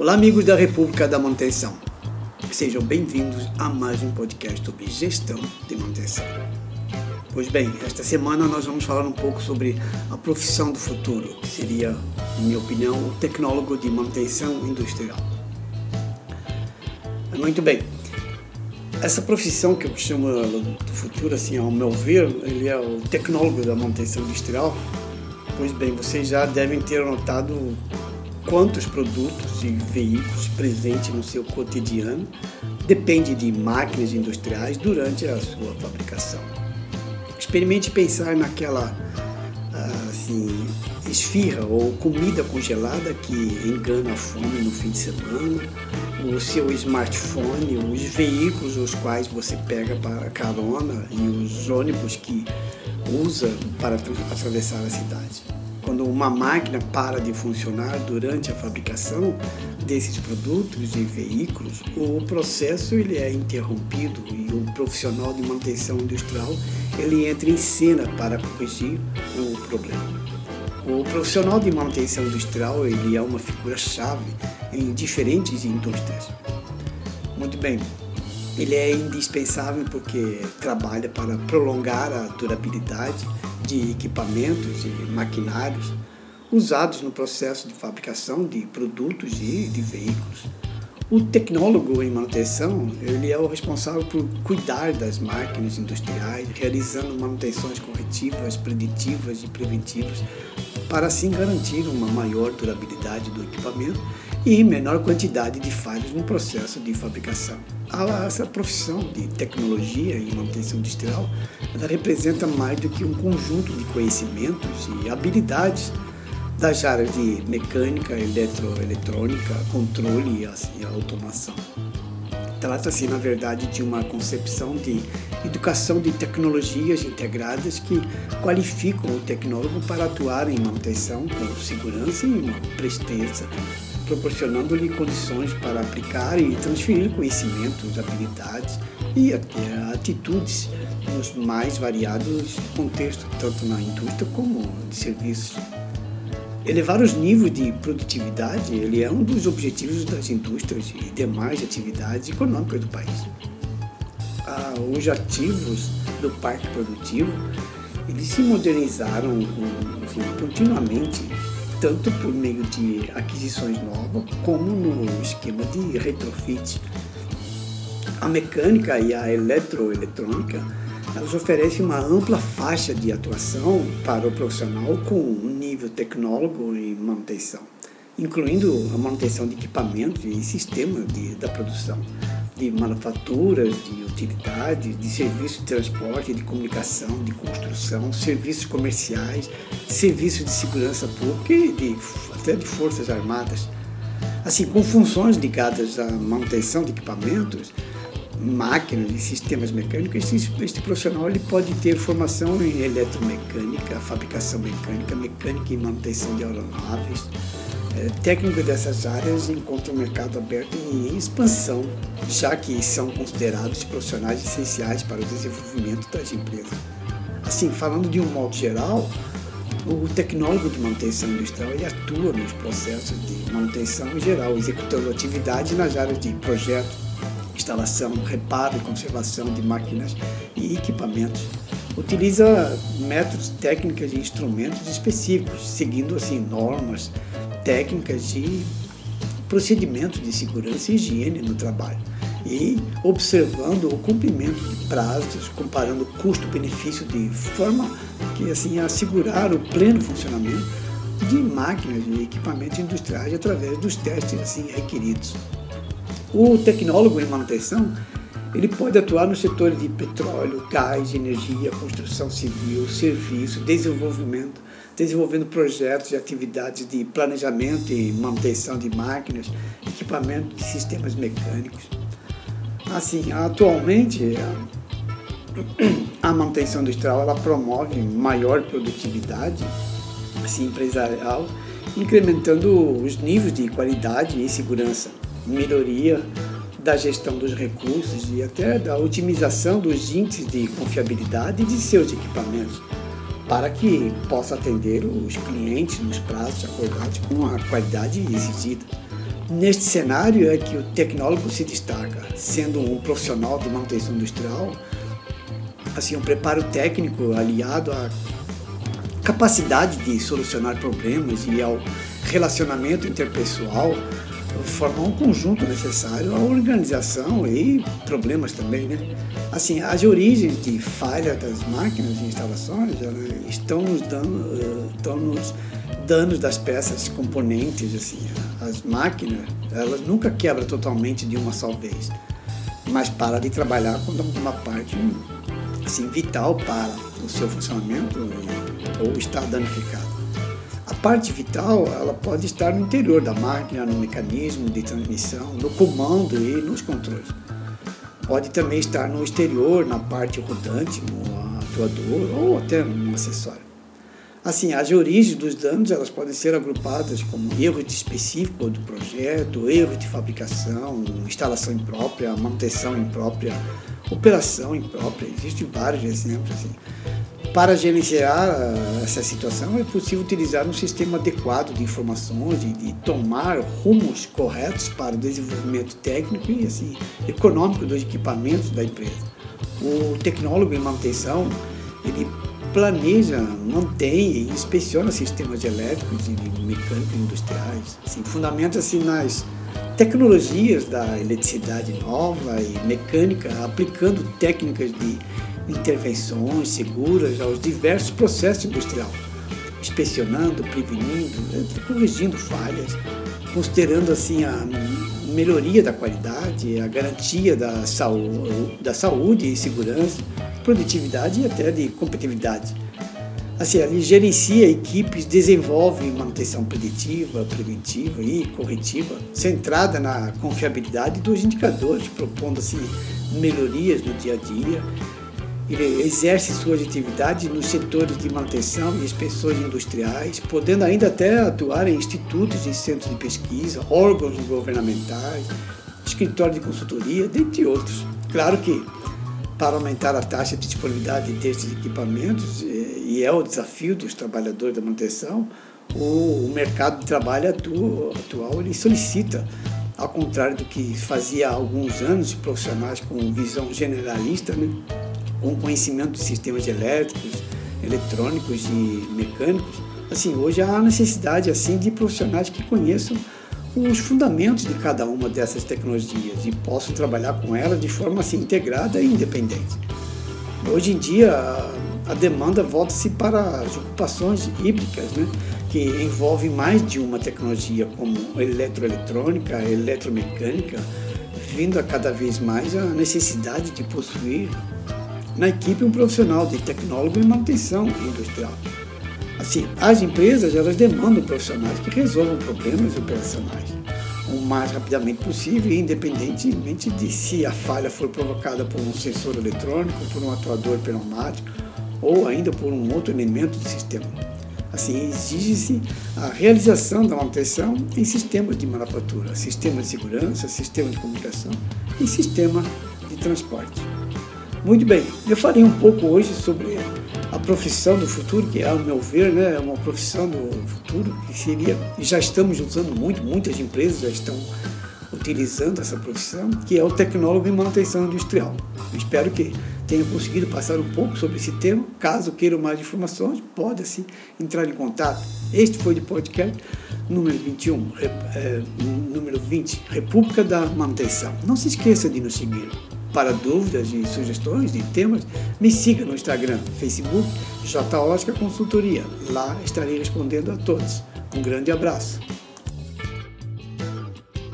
Olá, amigos da República da Manutenção. Sejam bem-vindos a mais um podcast sobre gestão de manutenção. Pois bem, esta semana nós vamos falar um pouco sobre a profissão do futuro, que seria, na minha opinião, o tecnólogo de manutenção industrial. Muito bem. Essa profissão que eu chamo do futuro, assim, ao meu ver, ele é o tecnólogo da manutenção industrial. Pois bem, vocês já devem ter notado quantos produtos e veículos presentes no seu cotidiano depende de máquinas industriais durante a sua fabricação. Experimente pensar naquela assim, esfirra ou comida congelada que engana a fome no fim de semana, o seu smartphone, os veículos os quais você pega para carona e os ônibus que usa para atravessar a cidade. Quando uma máquina para de funcionar durante a fabricação desses produtos e veículos, o processo ele é interrompido e o profissional de manutenção industrial ele entra em cena para corrigir o problema. O profissional de manutenção industrial ele é uma figura-chave em diferentes indústrias. Muito bem, ele é indispensável porque trabalha para prolongar a durabilidade de equipamentos e maquinários usados no processo de fabricação de produtos e de veículos. O tecnólogo em manutenção, ele é o responsável por cuidar das máquinas industriais, realizando manutenções corretivas, preditivas e preventivas, para assim garantir uma maior durabilidade do equipamento e menor quantidade de falhas no processo de fabricação. Essa profissão de tecnologia e manutenção industrial ela representa mais do que um conjunto de conhecimentos e habilidades das áreas de mecânica, eletroeletrônica, controle e automação. Trata-se, na verdade, de uma concepção de educação de tecnologias integradas que qualificam o tecnólogo para atuar em manutenção com segurança e uma presteza proporcionando-lhe condições para aplicar e transferir conhecimentos, habilidades e atitudes nos mais variados contextos, tanto na indústria como de serviços. Elevar os níveis de produtividade ele é um dos objetivos das indústrias e demais atividades econômicas do país. Ah, os ativos do parque produtivo eles se modernizaram enfim, continuamente tanto por meio de aquisições novas, como no esquema de retrofit. A mecânica e a eletroeletrônica elas oferecem uma ampla faixa de atuação para o profissional com um nível tecnólogo e manutenção, incluindo a manutenção de equipamentos e sistemas de, da produção, de manufaturas, de utilidades, de serviços de transporte, de comunicação, de construção, serviços comerciais, serviços de segurança pública e de, até de forças armadas. Assim, com funções ligadas à manutenção de equipamentos, máquinas e sistemas mecânicos, este, profissional ele pode ter formação em eletromecânica, fabricação mecânica, mecânica e manutenção de aeronaves, é, técnicos dessas áreas encontram o mercado aberto em expansão, já que são considerados profissionais essenciais para o desenvolvimento das empresas. Assim, falando de um modo geral, o tecnólogo de manutenção industrial ele atua nos processos de manutenção em geral, executando atividades nas áreas de projeto, instalação, reparo e conservação de máquinas e equipamentos. Utiliza métodos, técnicas e instrumentos específicos, seguindo assim normas, técnicas e procedimentos de segurança e higiene no trabalho e observando o cumprimento de prazos, comparando custo-benefício de forma que assim assegurar o pleno funcionamento de máquinas e equipamentos industriais através dos testes assim requeridos. O tecnólogo em manutenção ele pode atuar no setor de petróleo, gás, energia, construção civil, serviço, desenvolvimento, desenvolvendo projetos e atividades de planejamento e manutenção de máquinas, equipamento de sistemas mecânicos. Assim, atualmente a manutenção industrial ela promove maior produtividade assim, empresarial, incrementando os níveis de qualidade e segurança, melhoria da gestão dos recursos e até da otimização dos índices de confiabilidade de seus equipamentos, para que possa atender os clientes nos prazos acordados com a qualidade exigida. Neste cenário é que o tecnólogo se destaca, sendo um profissional de manutenção industrial, assim, um preparo técnico aliado à capacidade de solucionar problemas e ao relacionamento interpessoal formam um conjunto necessário à organização e problemas também, né? Assim, as origens de falha das máquinas e instalações estão nos dando, eh, estão nos danos das peças componentes, assim. As máquinas, elas nunca quebram totalmente de uma só vez, mas para de trabalhar quando uma parte assim, vital para o seu funcionamento ou está danificada. Parte vital ela pode estar no interior da máquina, no mecanismo de transmissão, no comando e nos controles. Pode também estar no exterior, na parte rodante, no atuador ou até no acessório. Assim, as origens dos danos elas podem ser agrupadas como erro de específico do projeto, erro de fabricação, instalação imprópria, manutenção imprópria, operação imprópria. Existem vários exemplos. Assim. Para gerenciar ah, essa situação, é possível utilizar um sistema adequado de informações e tomar rumos corretos para o desenvolvimento técnico e assim, econômico dos equipamentos da empresa. O tecnólogo em manutenção, ele planeja, mantém e inspeciona sistemas elétricos e mecânicos industriais, assim, fundamenta-se nas tecnologias da eletricidade nova e mecânica, aplicando técnicas de intervenções seguras aos diversos processos industriais, inspecionando, prevenindo, né, corrigindo falhas, considerando assim a melhoria da qualidade, a garantia da saúde, da saúde e segurança, produtividade e até de competitividade. Assim, ele gerencia equipes, desenvolve manutenção preditiva, preventiva e corretiva, centrada na confiabilidade dos indicadores, propondo assim, melhorias no dia a dia, exerce suas atividades nos setores de manutenção e inspeções industriais, podendo ainda até atuar em institutos e centros de pesquisa, órgãos governamentais, escritório de consultoria, dentre outros. Claro que para aumentar a taxa de disponibilidade desses equipamentos, e é o desafio dos trabalhadores da manutenção, o mercado de trabalho atual ele solicita, ao contrário do que fazia há alguns anos, profissionais com visão generalista, né? Com conhecimento de sistemas elétricos, eletrônicos e mecânicos, assim, hoje há necessidade assim de profissionais que conheçam os fundamentos de cada uma dessas tecnologias e possam trabalhar com elas de forma assim integrada e independente. Hoje em dia a demanda volta-se para as ocupações híbridas, né, que envolvem mais de uma tecnologia, como eletroeletrônica, eletromecânica, vindo a cada vez mais a necessidade de possuir na equipe um profissional de tecnólogo e manutenção industrial. Assim, as empresas elas demandam profissionais que resolvam problemas operacionais o mais rapidamente possível, independentemente de se a falha for provocada por um sensor eletrônico, por um atuador pneumático ou ainda por um outro elemento do sistema. Assim, exige-se a realização da manutenção em sistemas de manufatura, sistema de segurança, sistema de comunicação e sistema de transporte. Muito bem, eu falei um pouco hoje sobre a profissão do futuro, que ao meu ver né, é uma profissão do futuro que seria, já estamos usando muito, muitas empresas já estão utilizando essa profissão, que é o tecnólogo em manutenção industrial. Eu espero que tenha conseguido passar um pouco sobre esse tema. Caso queiram mais informações, pode assim entrar em contato. Este foi o podcast número 21, é, número 20, República da Manutenção. Não se esqueça de nos seguir. Para dúvidas e sugestões de temas, me siga no Instagram, Facebook, J. Oscar Consultoria. Lá estarei respondendo a todos. Um grande abraço.